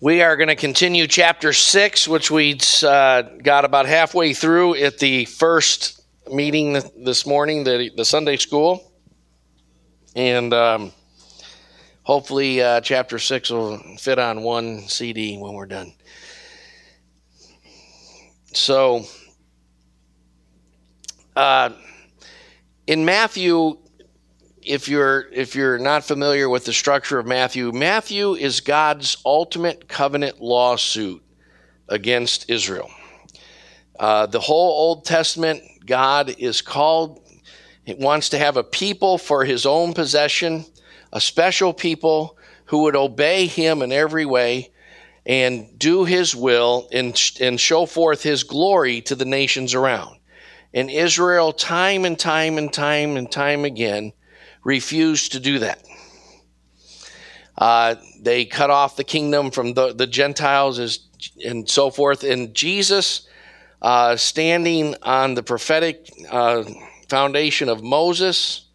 We are going to continue chapter six, which we uh, got about halfway through at the first meeting this morning, the, the Sunday school. And um, hopefully, uh, chapter six will fit on one CD when we're done. So, uh, in Matthew, if you're if you're not familiar with the structure of Matthew, Matthew is God's ultimate covenant lawsuit against Israel. Uh, the whole Old Testament, God is called. He wants to have a people for His own possession, a special people who would obey Him in every way and do His will and, and show forth His glory to the nations around. And Israel, time and time and time and time again, refused to do that. Uh, they cut off the kingdom from the, the Gentiles as, and so forth. And Jesus, uh, standing on the prophetic uh, foundation of Moses,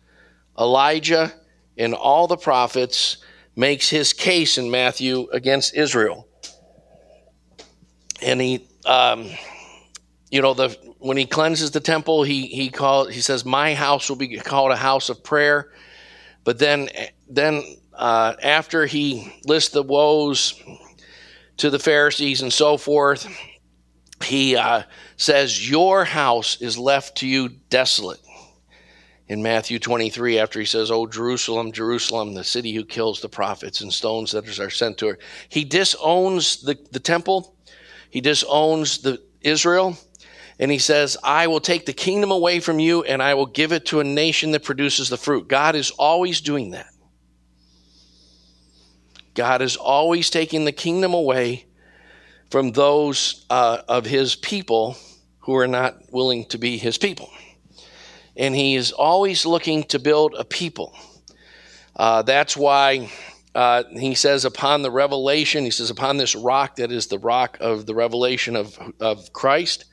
Elijah, and all the prophets, makes his case in Matthew against Israel. And he, um, you know, the when he cleanses the temple, he he called he says, "My house will be called a house of prayer." But then then uh, after he lists the woes to the Pharisees and so forth, he uh, says, "Your house is left to you desolate." In Matthew 23, after he says, "Oh Jerusalem, Jerusalem, the city who kills the prophets and stones that are sent to her," he disowns the, the temple. He disowns the Israel and he says, I will take the kingdom away from you and I will give it to a nation that produces the fruit. God is always doing that. God is always taking the kingdom away from those uh, of his people who are not willing to be his people. And he is always looking to build a people. Uh, that's why uh, he says, upon the revelation, he says, upon this rock that is the rock of the revelation of, of Christ,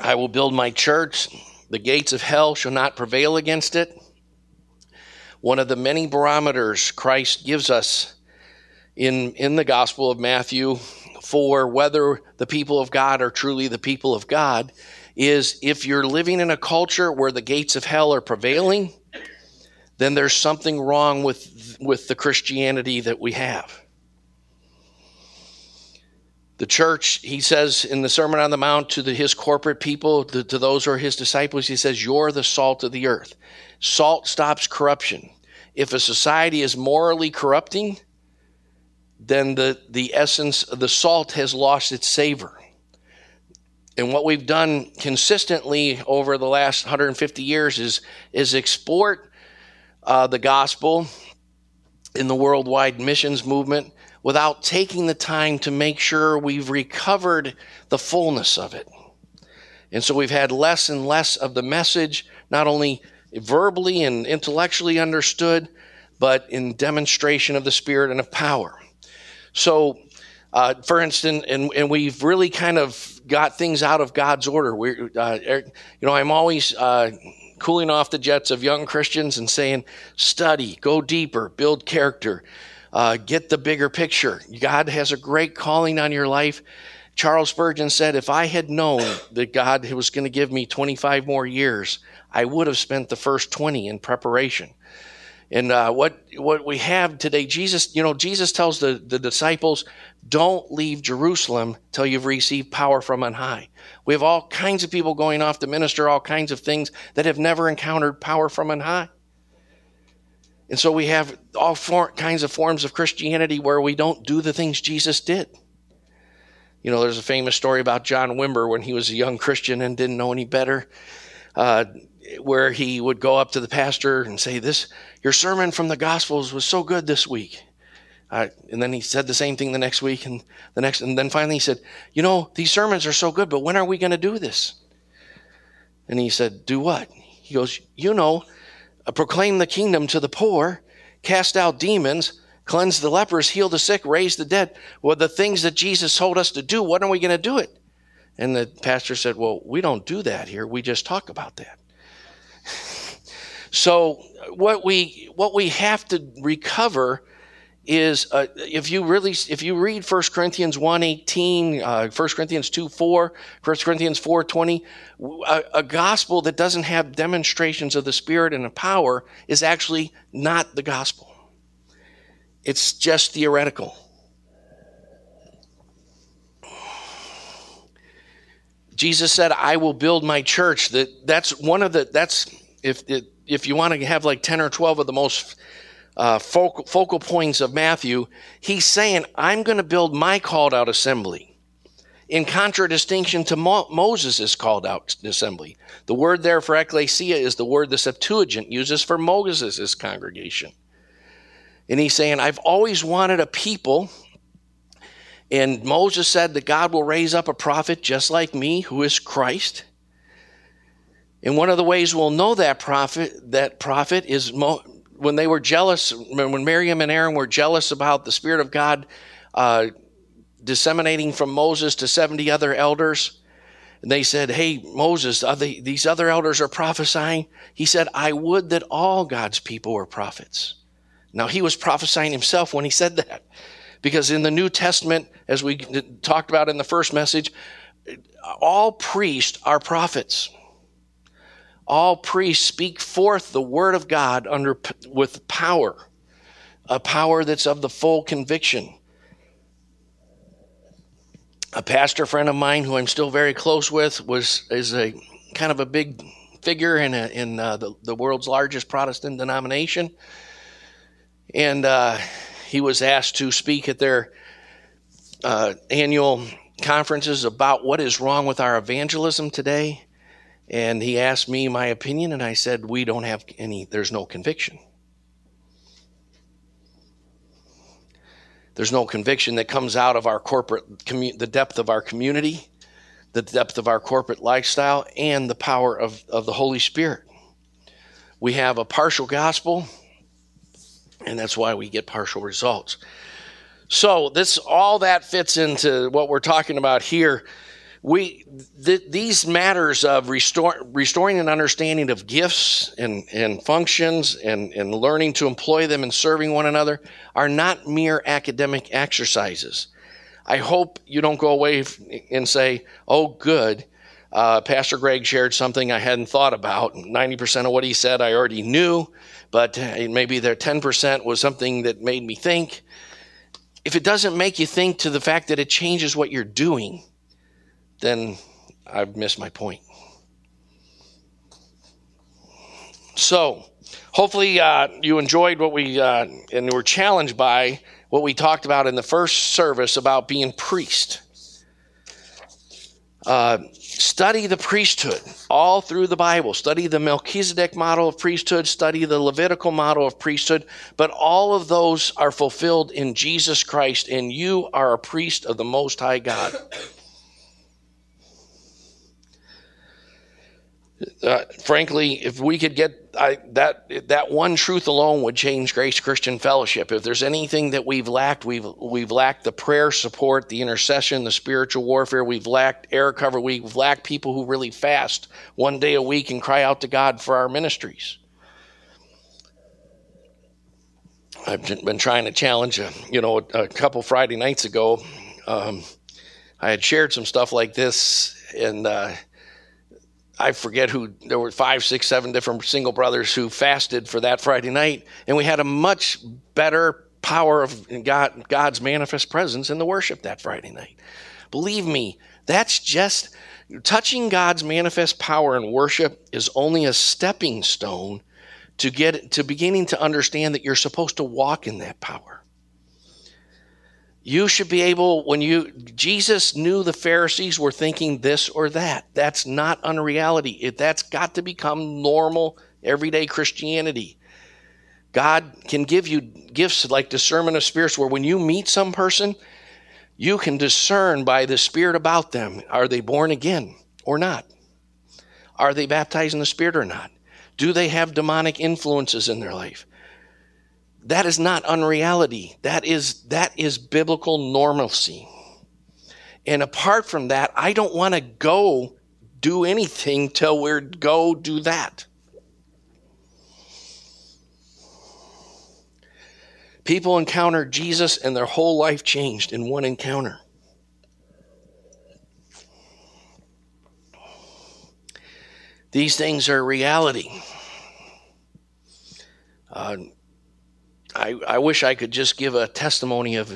I will build my church. The gates of hell shall not prevail against it. One of the many barometers Christ gives us in, in the Gospel of Matthew for whether the people of God are truly the people of God is if you're living in a culture where the gates of hell are prevailing, then there's something wrong with, with the Christianity that we have. The church, he says in the Sermon on the Mount to the, his corporate people, to, to those who are his disciples, he says, You're the salt of the earth. Salt stops corruption. If a society is morally corrupting, then the, the essence of the salt has lost its savor. And what we've done consistently over the last 150 years is, is export uh, the gospel in the worldwide missions movement without taking the time to make sure we've recovered the fullness of it. And so we've had less and less of the message, not only verbally and intellectually understood, but in demonstration of the Spirit and of power. So, uh, for instance, and, and we've really kind of got things out of God's order. We, uh, you know, I'm always uh, cooling off the jets of young Christians and saying, study, go deeper, build character uh, get the bigger picture. God has a great calling on your life. Charles Spurgeon said, If I had known that God was going to give me 25 more years, I would have spent the first 20 in preparation. And uh, what what we have today, Jesus, you know, Jesus tells the, the disciples, don't leave Jerusalem till you've received power from on high. We have all kinds of people going off to minister all kinds of things that have never encountered power from on high. And so we have all kinds of forms of Christianity where we don't do the things Jesus did. You know, there's a famous story about John Wimber when he was a young Christian and didn't know any better, uh, where he would go up to the pastor and say, "This, your sermon from the Gospels was so good this week." Uh, and then he said the same thing the next week, and the next, and then finally he said, "You know, these sermons are so good, but when are we going to do this?" And he said, "Do what?" He goes, "You know." Uh, proclaim the kingdom to the poor, cast out demons, cleanse the lepers, heal the sick, raise the dead. Well, the things that Jesus told us to do, when are we going to do it? And the pastor said, Well, we don't do that here. We just talk about that. so what we what we have to recover is uh, if you really if you read 1 corinthians 1 18 uh, 1 corinthians 2 4 1 corinthians 4 20 a, a gospel that doesn't have demonstrations of the spirit and the power is actually not the gospel. It's just theoretical. Jesus said i will build my church. That that's one of the that's if if you want to have like 10 or 12 of the most uh, focal, focal points of Matthew, he's saying, I'm going to build my called out assembly. In contradistinction to Mo- Moses' called out assembly. The word there for ecclesia is the word the Septuagint uses for Moses' congregation. And he's saying, I've always wanted a people. And Moses said that God will raise up a prophet just like me, who is Christ. And one of the ways we'll know that prophet, that prophet is Mo- when they were jealous, when Miriam and Aaron were jealous about the Spirit of God uh, disseminating from Moses to 70 other elders, and they said, Hey, Moses, they, these other elders are prophesying. He said, I would that all God's people were prophets. Now, he was prophesying himself when he said that. Because in the New Testament, as we talked about in the first message, all priests are prophets all priests speak forth the word of God under with power, a power that's of the full conviction. A pastor friend of mine who I'm still very close with was is a kind of a big figure in a, in uh, the, the world's largest Protestant denomination, and uh, he was asked to speak at their uh, annual conferences about what is wrong with our evangelism today and he asked me my opinion, and I said, We don't have any, there's no conviction. There's no conviction that comes out of our corporate, commu- the depth of our community, the depth of our corporate lifestyle, and the power of, of the Holy Spirit. We have a partial gospel, and that's why we get partial results. So, this all that fits into what we're talking about here we th- these matters of restore, restoring an understanding of gifts and, and functions and, and learning to employ them and serving one another are not mere academic exercises. I hope you don't go away and say, oh, good. Uh, Pastor Greg shared something I hadn't thought about. 90% of what he said I already knew, but uh, maybe there 10% was something that made me think. If it doesn't make you think to the fact that it changes what you're doing, then I've missed my point. So, hopefully, uh, you enjoyed what we uh, and were challenged by what we talked about in the first service about being priest. Uh, study the priesthood all through the Bible. Study the Melchizedek model of priesthood, study the Levitical model of priesthood, but all of those are fulfilled in Jesus Christ, and you are a priest of the Most High God. Uh, frankly, if we could get I, that that one truth alone would change Grace Christian Fellowship. If there's anything that we've lacked, we've we've lacked the prayer support, the intercession, the spiritual warfare. We've lacked air cover. We've lacked people who really fast one day a week and cry out to God for our ministries. I've been trying to challenge, a, you know, a couple Friday nights ago. Um, I had shared some stuff like this, and uh, I forget who, there were five, six, seven different single brothers who fasted for that Friday night, and we had a much better power of God, God's manifest presence in the worship that Friday night. Believe me, that's just touching God's manifest power in worship is only a stepping stone to get to beginning to understand that you're supposed to walk in that power. You should be able, when you, Jesus knew the Pharisees were thinking this or that. That's not unreality. It, that's got to become normal, everyday Christianity. God can give you gifts like discernment of spirits, where when you meet some person, you can discern by the Spirit about them are they born again or not? Are they baptized in the Spirit or not? Do they have demonic influences in their life? That is not unreality. That is, that is biblical normalcy. And apart from that, I don't want to go do anything till we're go do that. People encountered Jesus and their whole life changed in one encounter. These things are reality. Uh, I, I wish I could just give a testimony of,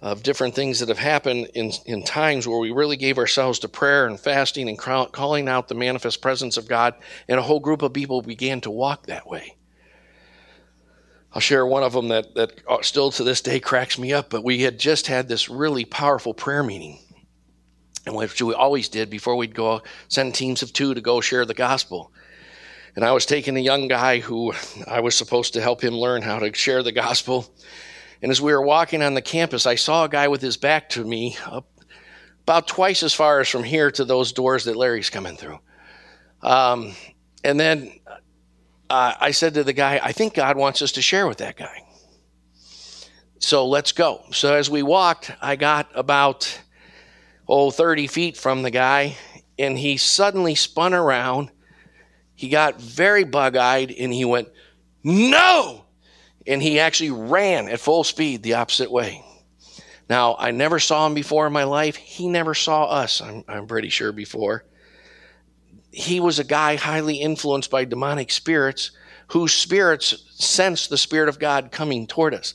of different things that have happened in, in times where we really gave ourselves to prayer and fasting and calling out the manifest presence of God, and a whole group of people began to walk that way. I'll share one of them that, that still to this day cracks me up, but we had just had this really powerful prayer meeting and which we always did before we'd go send teams of two to go share the gospel. And I was taking a young guy who I was supposed to help him learn how to share the gospel. And as we were walking on the campus, I saw a guy with his back to me, about twice as far as from here to those doors that Larry's coming through. Um, and then uh, I said to the guy, I think God wants us to share with that guy. So let's go. So as we walked, I got about oh, 30 feet from the guy, and he suddenly spun around. He got very bug eyed and he went, No! And he actually ran at full speed the opposite way. Now, I never saw him before in my life. He never saw us, I'm, I'm pretty sure, before. He was a guy highly influenced by demonic spirits whose spirits sense the Spirit of God coming toward us.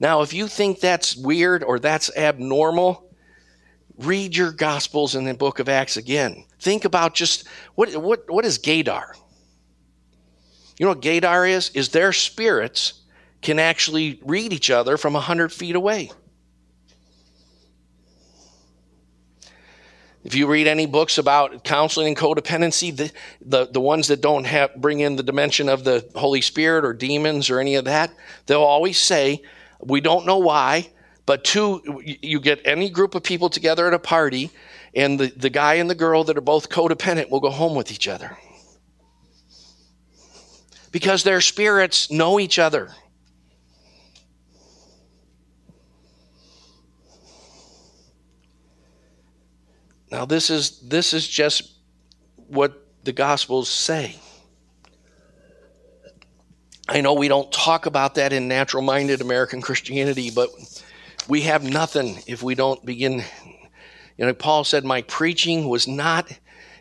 Now, if you think that's weird or that's abnormal, read your Gospels in the book of Acts again. Think about just what, what, what is Gaydar? You know what Gaydar is? Is their spirits can actually read each other from 100 feet away. If you read any books about counseling and codependency, the, the, the ones that don't have, bring in the dimension of the Holy Spirit or demons or any of that, they'll always say, we don't know why, but two, you get any group of people together at a party, and the, the guy and the girl that are both codependent will go home with each other. Because their spirits know each other. Now this is this is just what the gospels say. I know we don't talk about that in natural minded American Christianity, but we have nothing if we don't begin. You know, Paul said, My preaching was not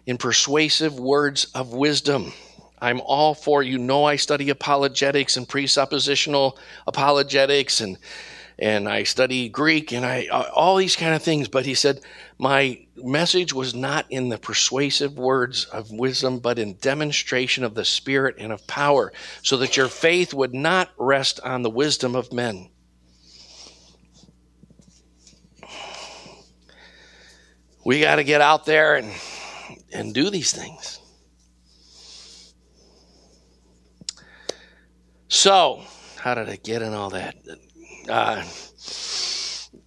in persuasive words of wisdom. I'm all for you know I study apologetics and presuppositional apologetics and and I study Greek and I uh, all these kind of things but he said my message was not in the persuasive words of wisdom but in demonstration of the spirit and of power so that your faith would not rest on the wisdom of men we got to get out there and and do these things. So, how did I get in all that? Uh,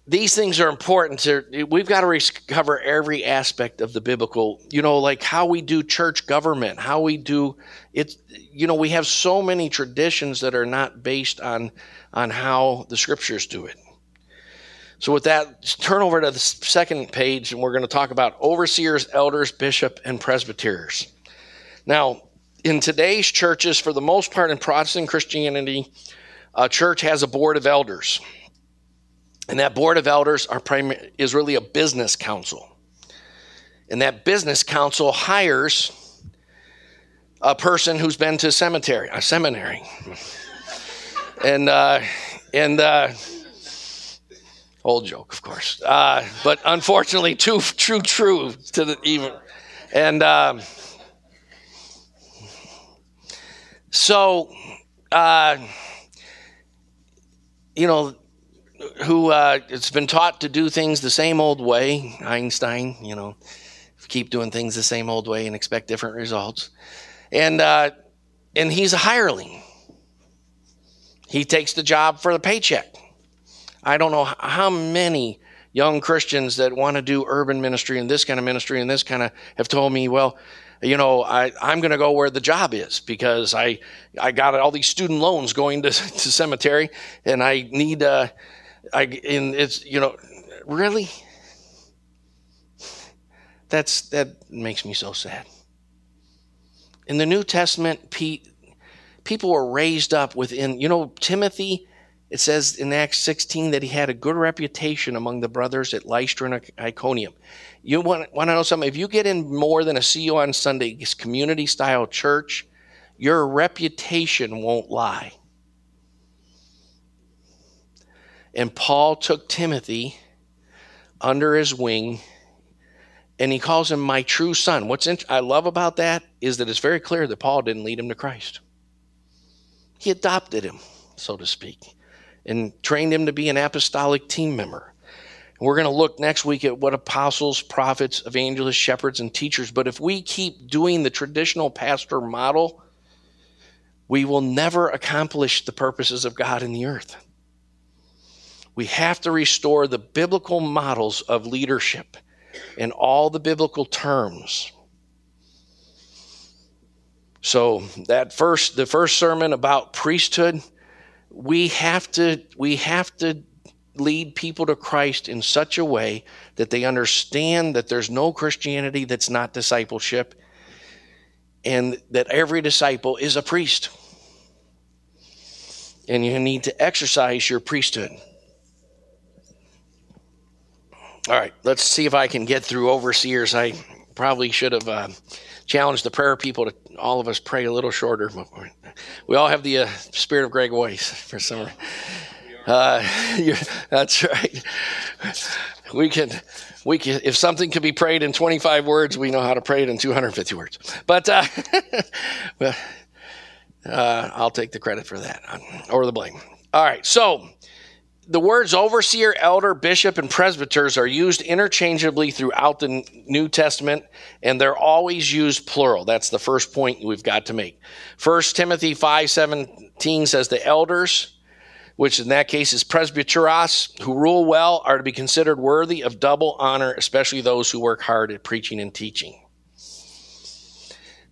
these things are important to we've got to recover every aspect of the biblical you know like how we do church government how we do it you know we have so many traditions that are not based on on how the scriptures do it so, with that, turn over to the second page, and we're going to talk about overseers, elders, bishop, and presbyters. Now, in today's churches, for the most part in Protestant Christianity, a church has a board of elders. And that board of elders are prim- is really a business council. And that business council hires a person who's been to cemetery, a seminary. and, uh, and, uh, Old joke, of course. Uh, but unfortunately, too true, true to the even. And um, so, uh, you know, who uh, it's been taught to do things the same old way. Einstein, you know, keep doing things the same old way and expect different results. And uh, and he's a hireling. He takes the job for the paycheck. I don't know how many young Christians that want to do urban ministry and this kind of ministry and this kind of have told me, well, you know, I, I'm going to go where the job is because I, I got all these student loans going to, to cemetery and I need, uh, I, and it's, you know, really? That's, that makes me so sad. In the New Testament, Pete, people were raised up within, you know, Timothy it says in Acts 16 that he had a good reputation among the brothers at Lystra and Iconium. You want, want to know something? If you get in more than a see on Sunday community style church, your reputation won't lie. And Paul took Timothy under his wing and he calls him my true son. What's int- I love about that is that it's very clear that Paul didn't lead him to Christ. He adopted him, so to speak, and trained him to be an apostolic team member. And we're going to look next week at what apostles, prophets, evangelists, shepherds, and teachers. But if we keep doing the traditional pastor model, we will never accomplish the purposes of God in the earth. We have to restore the biblical models of leadership in all the biblical terms. So that first the first sermon about priesthood, we have to we have to lead people to Christ in such a way that they understand that there's no Christianity that's not discipleship and that every disciple is a priest. And you need to exercise your priesthood. All right, let's see if I can get through overseers. I probably should have uh, challenged the prayer people to all of us pray a little shorter. We all have the uh, spirit of Greg Weiss for some. Uh, that's right. We can, we can. If something can be prayed in 25 words, we know how to pray it in 250 words. But uh, uh, I'll take the credit for that or the blame. All right, so the words overseer, elder, bishop, and presbyters are used interchangeably throughout the New Testament, and they're always used plural. That's the first point we've got to make. 1 Timothy 5.17 says the elders, which in that case is presbyteros, who rule well, are to be considered worthy of double honor, especially those who work hard at preaching and teaching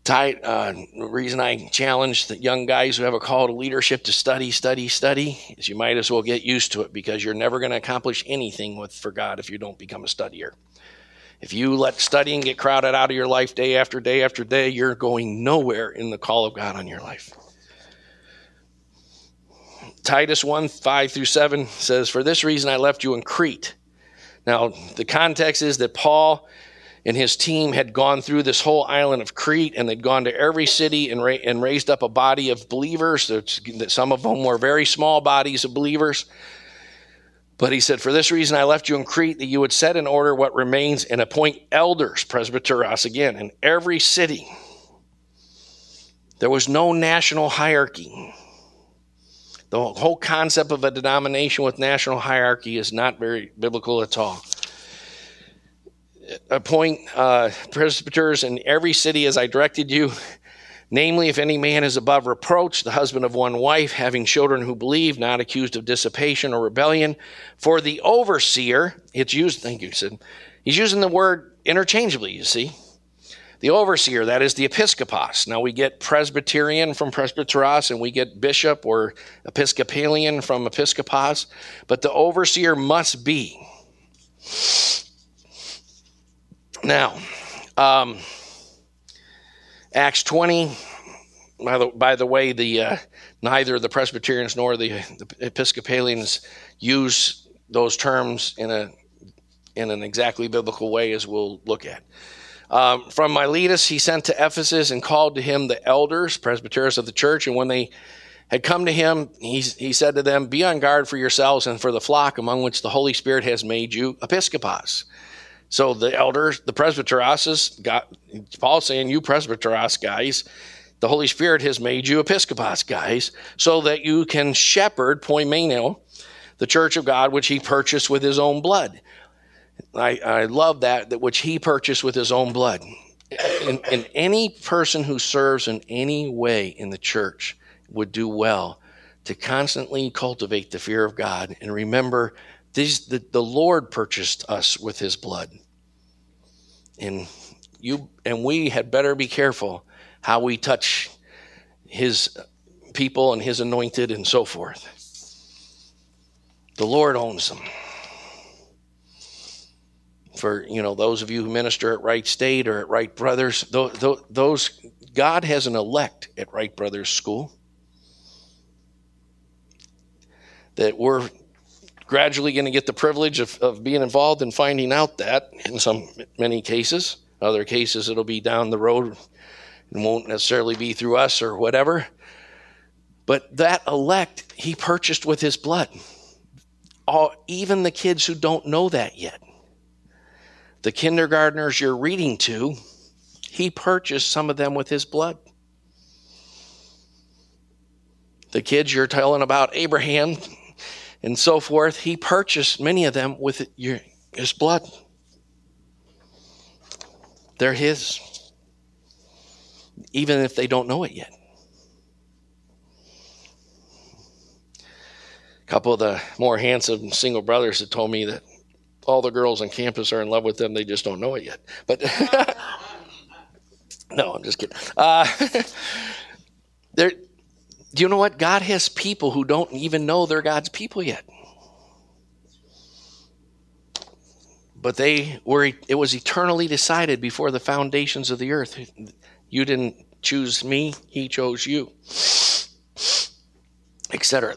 tight. Uh, reason I challenge the young guys who have a call to leadership to study, study, study is you might as well get used to it because you're never going to accomplish anything with for God if you don't become a studier. If you let studying get crowded out of your life day after day after day, you're going nowhere in the call of God on your life. Titus 1 5 through 7 says, For this reason I left you in Crete. Now, the context is that Paul and his team had gone through this whole island of Crete and they'd gone to every city and, ra- and raised up a body of believers. That some of them were very small bodies of believers. But he said, For this reason I left you in Crete, that you would set in order what remains and appoint elders, presbyteros again, in every city. There was no national hierarchy. The whole concept of a denomination with national hierarchy is not very biblical at all appoint uh, presbyters in every city as I directed you. Namely, if any man is above reproach, the husband of one wife, having children who believe, not accused of dissipation or rebellion. For the overseer, it's used, thank you, Sid. He's using the word interchangeably, you see. The overseer, that is the episkopos. Now we get Presbyterian from presbyteros and we get bishop or Episcopalian from episkopos, but the overseer must be now, um, Acts 20, by the, by the way, the, uh, neither the Presbyterians nor the, the, Episcopalians use those terms in, a, in an exactly biblical way, as we'll look at. Um, from Miletus, he sent to Ephesus and called to him the elders, presbyteros of the church. And when they had come to him, he, he said to them, Be on guard for yourselves and for the flock among which the Holy Spirit has made you episkopos so the elders, the presbyteroses, got Paul saying, "You presbyteros guys, the Holy Spirit has made you episcopos guys, so that you can shepherd poimeno, the church of God, which He purchased with His own blood." I, I love that that which He purchased with His own blood. And, and any person who serves in any way in the church would do well to constantly cultivate the fear of God and remember these, the, the Lord purchased us with his blood. And you and we had better be careful how we touch his people and his anointed and so forth. The Lord owns them. For you know those of you who minister at Wright State or at Wright Brothers, those, God has an elect at Wright Brothers School. that we're gradually going to get the privilege of, of being involved in finding out that in some many cases. Other cases, it'll be down the road and won't necessarily be through us or whatever. But that elect, he purchased with his blood. All, even the kids who don't know that yet. The kindergartners you're reading to, he purchased some of them with his blood. The kids you're telling about Abraham and so forth, he purchased many of them with his blood. They're his, even if they don't know it yet. A couple of the more handsome single brothers have told me that all the girls on campus are in love with them, they just don't know it yet. But no, I'm just kidding. Uh, there, do you know what? God has people who don't even know they're God's people yet. But they were, it was eternally decided before the foundations of the earth. You didn't choose me, He chose you, etc.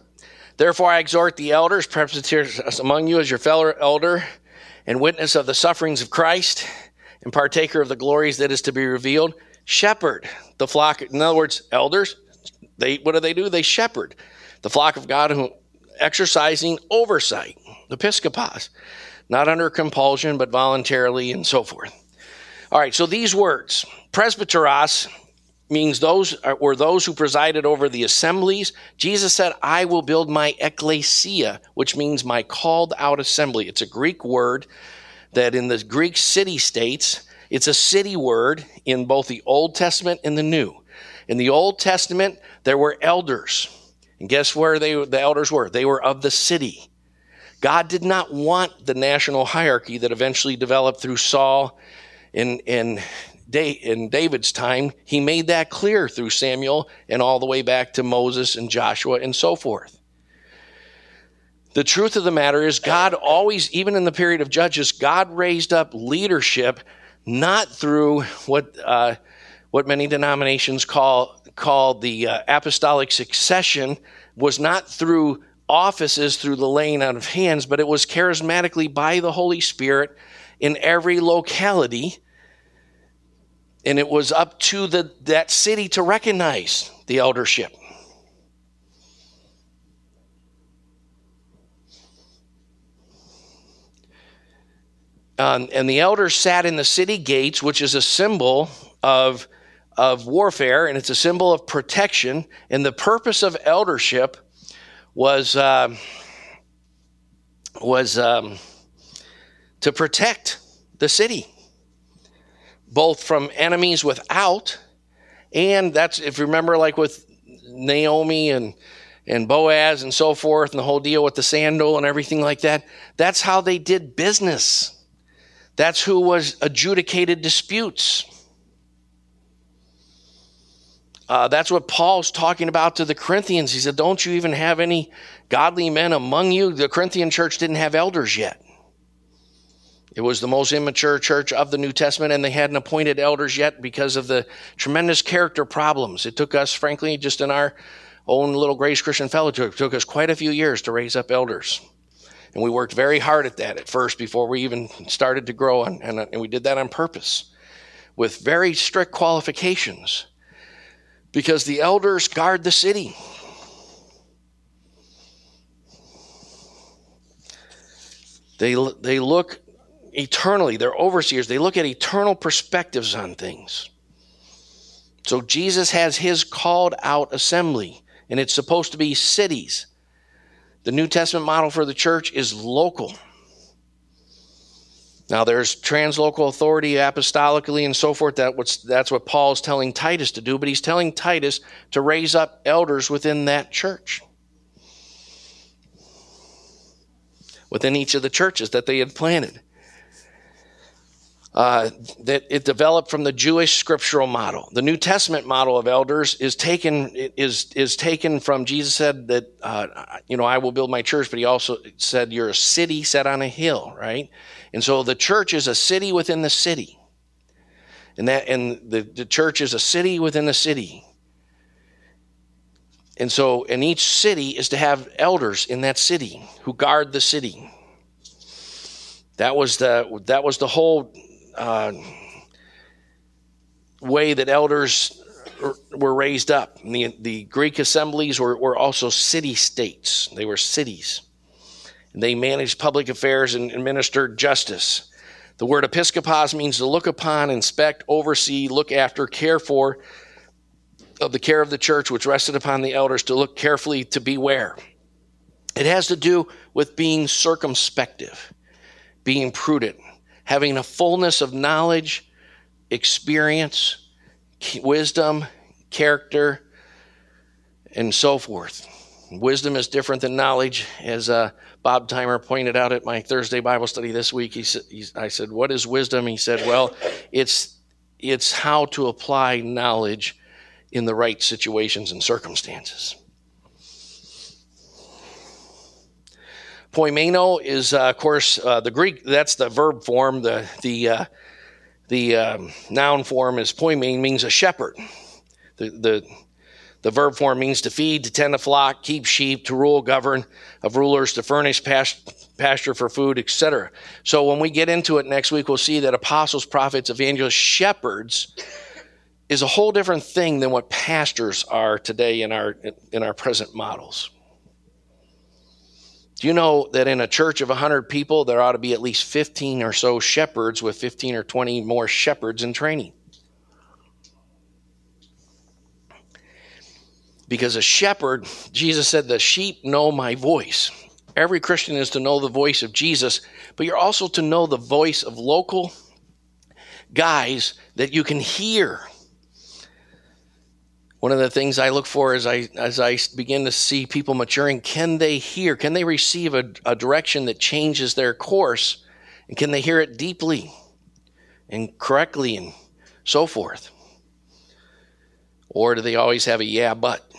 Therefore, I exhort the elders, presbyters among you, as your fellow elder and witness of the sufferings of Christ and partaker of the glories that is to be revealed. Shepherd the flock. In other words, elders, they what do they do? They shepherd the flock of God who exercising oversight, episkopos, not under compulsion, but voluntarily and so forth. All right, so these words, presbyteros means those uh, were those who presided over the assemblies. Jesus said, I will build my ecclesia, which means my called out assembly. It's a Greek word that in the Greek city states, it's a city word in both the Old Testament and the New. In the Old Testament, there were elders. And guess where they, the elders were? They were of the city. God did not want the national hierarchy that eventually developed through Saul and, and in David's time, he made that clear through Samuel and all the way back to Moses and Joshua and so forth. The truth of the matter is, God always, even in the period of Judges, God raised up leadership not through what uh, what many denominations call call the uh, apostolic succession, was not through offices through the laying out of hands, but it was charismatically by the Holy Spirit in every locality and it was up to the, that city to recognize the eldership. Um, and the elders sat in the city gates, which is a symbol of, of warfare and it's a symbol of protection. And the purpose of eldership was, uh, was um, to protect the city both from enemies without, and that's if you remember, like with Naomi and and Boaz and so forth, and the whole deal with the sandal and everything like that. That's how they did business. That's who was adjudicated disputes. Uh, that's what Paul's talking about to the Corinthians. He said, Don't you even have any godly men among you? The Corinthian church didn't have elders yet. It was the most immature church of the New Testament, and they hadn't appointed elders yet because of the tremendous character problems. It took us, frankly, just in our own little Grace Christian Fellowship, it took us quite a few years to raise up elders. And we worked very hard at that at first before we even started to grow, and, and, and we did that on purpose with very strict qualifications because the elders guard the city. They, they look eternally. They're overseers. They look at eternal perspectives on things. So Jesus has his called out assembly, and it's supposed to be cities. The New Testament model for the church is local. Now, there's translocal authority apostolically and so forth. That what's, that's what Paul's telling Titus to do, but he's telling Titus to raise up elders within that church. Within each of the churches that they had planted uh, that it developed from the Jewish scriptural model. The New Testament model of elders is taken is is taken from Jesus said that uh, you know I will build my church, but he also said you're a city set on a hill, right? And so the church is a city within the city, and that and the, the church is a city within the city. And so, in each city is to have elders in that city who guard the city. That was the that was the whole uh, way that elders were raised up. The, the, Greek assemblies were, were also city states. They were cities. They managed public affairs and administered justice. The word episkopos means to look upon, inspect, oversee, look after, care for, of the care of the church, which rested upon the elders to look carefully to beware. It has to do with being circumspective, being prudent, having a fullness of knowledge, experience, wisdom, character, and so forth. Wisdom is different than knowledge, as uh, Bob Timer pointed out at my Thursday Bible study this week. He said, "I said, what is wisdom?" He said, "Well, it's it's how to apply knowledge in the right situations and circumstances." Poimeno is, uh, of course, uh, the Greek. That's the verb form. The the uh, the um, noun form is poimen means a shepherd. The the the verb form means to feed, to tend a flock, keep sheep, to rule, govern, of rulers, to furnish pasture for food, etc. So when we get into it next week, we'll see that apostles, prophets, evangelists, shepherds is a whole different thing than what pastors are today in our in our present models. Do you know that in a church of 100 people, there ought to be at least 15 or so shepherds with 15 or 20 more shepherds in training? Because a shepherd, Jesus said, the sheep know my voice. Every Christian is to know the voice of Jesus, but you're also to know the voice of local guys that you can hear one of the things I look for as I as I begin to see people maturing, can they hear? Can they receive a, a direction that changes their course? And can they hear it deeply and correctly and so forth? Or do they always have a yeah, but?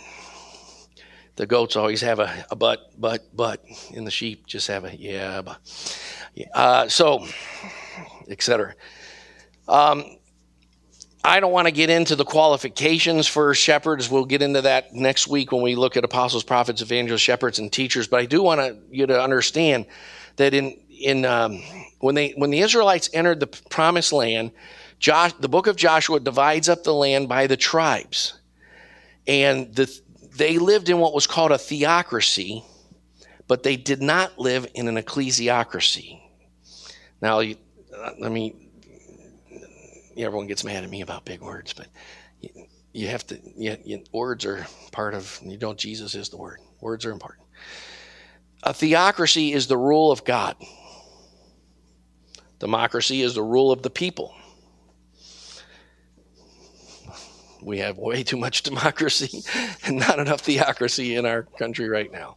The goats always have a, a but, but, but, and the sheep just have a yeah, but. Uh, so, etc. Um, I don't want to get into the qualifications for shepherds. We'll get into that next week when we look at apostles, prophets, evangelists, shepherds, and teachers. But I do want you to understand that in in um, when they when the Israelites entered the promised land, Josh, the book of Joshua divides up the land by the tribes, and the, they lived in what was called a theocracy, but they did not live in an ecclesiocracy. Now, let me everyone gets mad at me about big words, but you, you have to. You, you, words are part of. You don't. Jesus is the word. Words are important. A theocracy is the rule of God. Democracy is the rule of the people. We have way too much democracy and not enough theocracy in our country right now.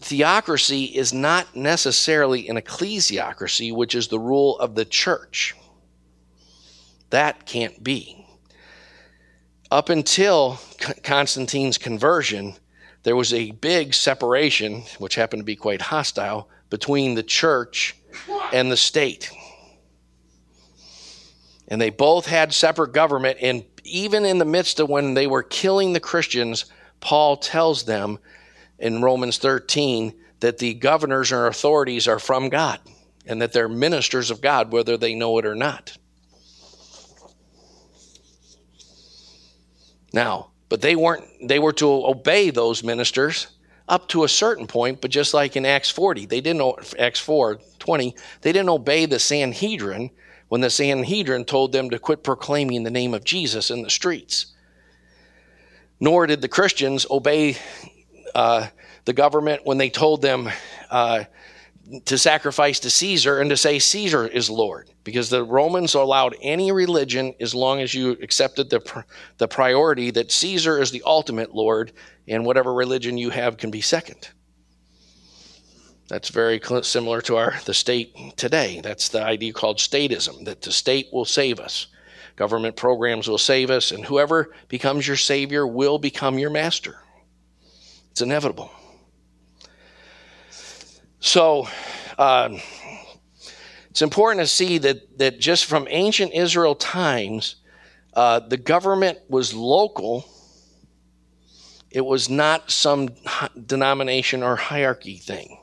Theocracy is not necessarily an ecclesiocracy, which is the rule of the church. That can't be. Up until Constantine's conversion, there was a big separation, which happened to be quite hostile, between the church and the state. And they both had separate government. And even in the midst of when they were killing the Christians, Paul tells them in Romans 13 that the governors or authorities are from God and that they're ministers of God, whether they know it or not. Now, but they weren't they were to obey those ministers up to a certain point, but just like in Acts 40, they didn't Acts 4, 20, they didn't obey the Sanhedrin when the Sanhedrin told them to quit proclaiming the name of Jesus in the streets. Nor did the Christians obey uh, the government when they told them uh, to sacrifice to Caesar and to say Caesar is Lord, because the Romans allowed any religion as long as you accepted the, the priority that Caesar is the ultimate Lord and whatever religion you have can be second. That's very similar to our the state today. That's the idea called statism, that the state will save us. Government programs will save us, and whoever becomes your savior will become your master. It's inevitable. So um, it's important to see that, that just from ancient Israel times, uh, the government was local It was not some denomination or hierarchy thing.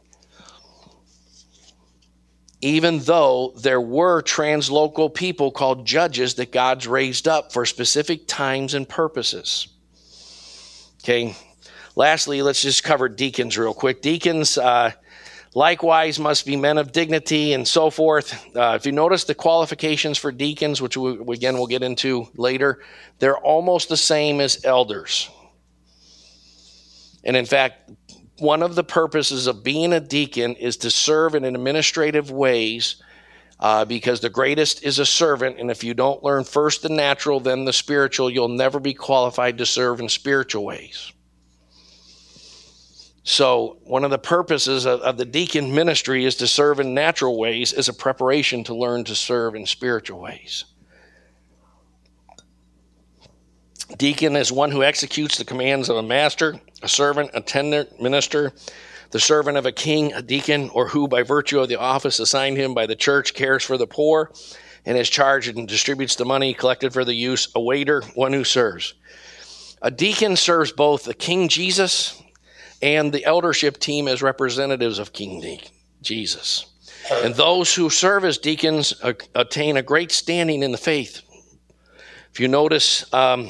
Even though there were translocal people called judges that God's raised up for specific times and purposes. Okay. Lastly, let's just cover deacons real quick. Deacons, uh, likewise, must be men of dignity and so forth. Uh, if you notice the qualifications for deacons, which we, again we'll get into later, they're almost the same as elders. And in fact, one of the purposes of being a deacon is to serve in administrative ways uh, because the greatest is a servant. And if you don't learn first the natural, then the spiritual, you'll never be qualified to serve in spiritual ways. So, one of the purposes of, of, the deacon ministry is to serve in natural ways as a preparation to learn to serve in spiritual ways. Deacon is one who executes the commands of a master, a servant, a tenant, minister, the servant of a king, a deacon, or who, by virtue of the office assigned him by the church, cares for the poor and is charged and distributes the money collected for the use, a waiter, one who serves. A deacon serves both the King Jesus and the eldership team as representatives of King Jesus. And those who serve as deacons attain a great standing in the faith. If you notice, um,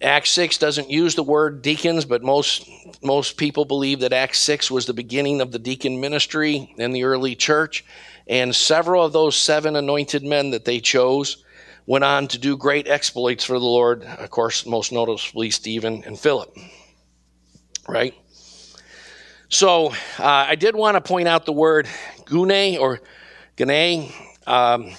Acts 6 doesn't use the word deacons, but most, most people believe that Acts 6 was the beginning of the deacon ministry in the early church. And several of those seven anointed men that they chose went on to do great exploits for the Lord. Of course, most noticeably Stephen and Philip. Right? So uh, I did want to point out the word gune or gane um,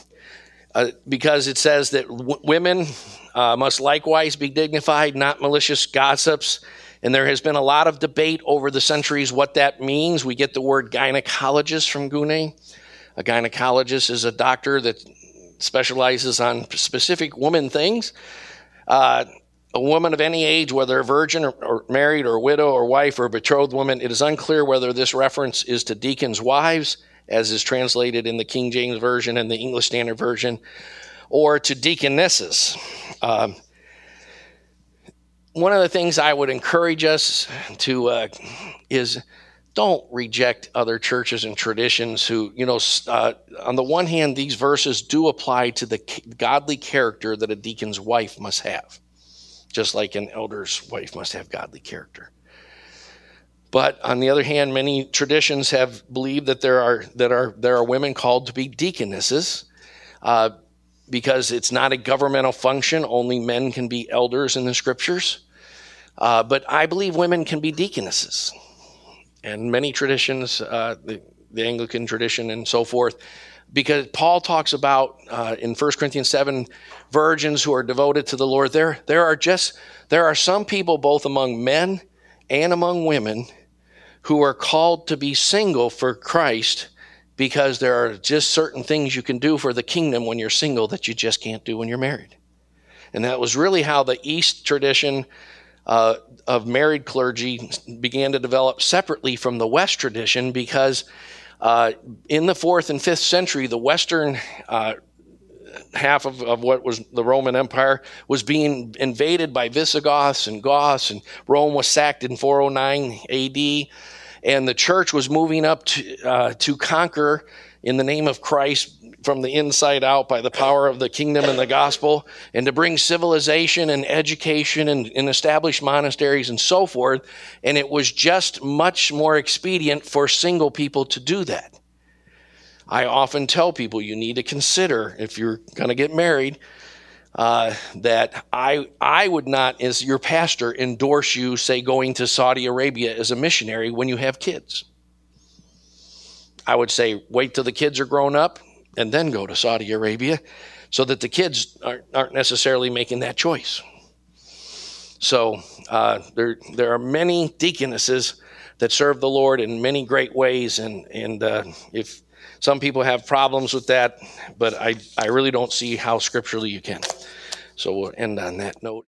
uh, because it says that w- women uh, must likewise be dignified, not malicious gossips. And there has been a lot of debate over the centuries what that means. We get the word gynecologist from Gune. A gynecologist is a doctor that specializes on specific woman things. Uh, a woman of any age, whether a virgin or, or, married or widow or wife or betrothed woman, it is unclear whether this reference is to deacons' wives, as is translated in the King James Version and the English Standard Version, or to deaconesses. Um, one of the things I would encourage us to uh, is don't reject other churches and traditions who, you know, uh, on the one hand, these verses do apply to the godly character that a deacon's wife must have just like an elder's wife must have godly character. But on the other hand, many traditions have believed that there are that are there are women called to be deaconesses, uh, because it's not a governmental function. Only men can be elders in the scriptures. Uh, but I believe women can be deaconesses, and many traditions, uh, the, the Anglican tradition and so forth, because Paul talks about uh, in 1 Corinthians 7 virgins who are devoted to the Lord. There, there are just there are some people both among men and among women who are called to be single for Christ because there are just certain things you can do for the kingdom when you're single that you just can't do when you're married. And that was really how the East tradition uh, of married clergy began to develop separately from the West tradition because uh, in the fourth and fifth century, the Western uh, half of, of what was the Roman Empire was being invaded by Visigoths and Goths, and Rome was sacked in 409 AD, and the church was moving up to, uh, to conquer in the name of Christ from the inside out by the power of the kingdom and the gospel, and to bring civilization and education and, and establish monasteries and so forth. And it was just much more expedient for single people to do that. I often tell people you need to consider if you're going to get married uh, that I I would not, as your pastor, endorse you say going to Saudi Arabia as a missionary when you have kids. I would say wait till the kids are grown up and then go to Saudi Arabia so that the kids aren't, aren't necessarily making that choice. So uh, there, there are many deaconesses that serve the Lord in many great ways, and and uh, if some people have problems with that, but I I really don't see how scripturally you can. So we'll end on that note.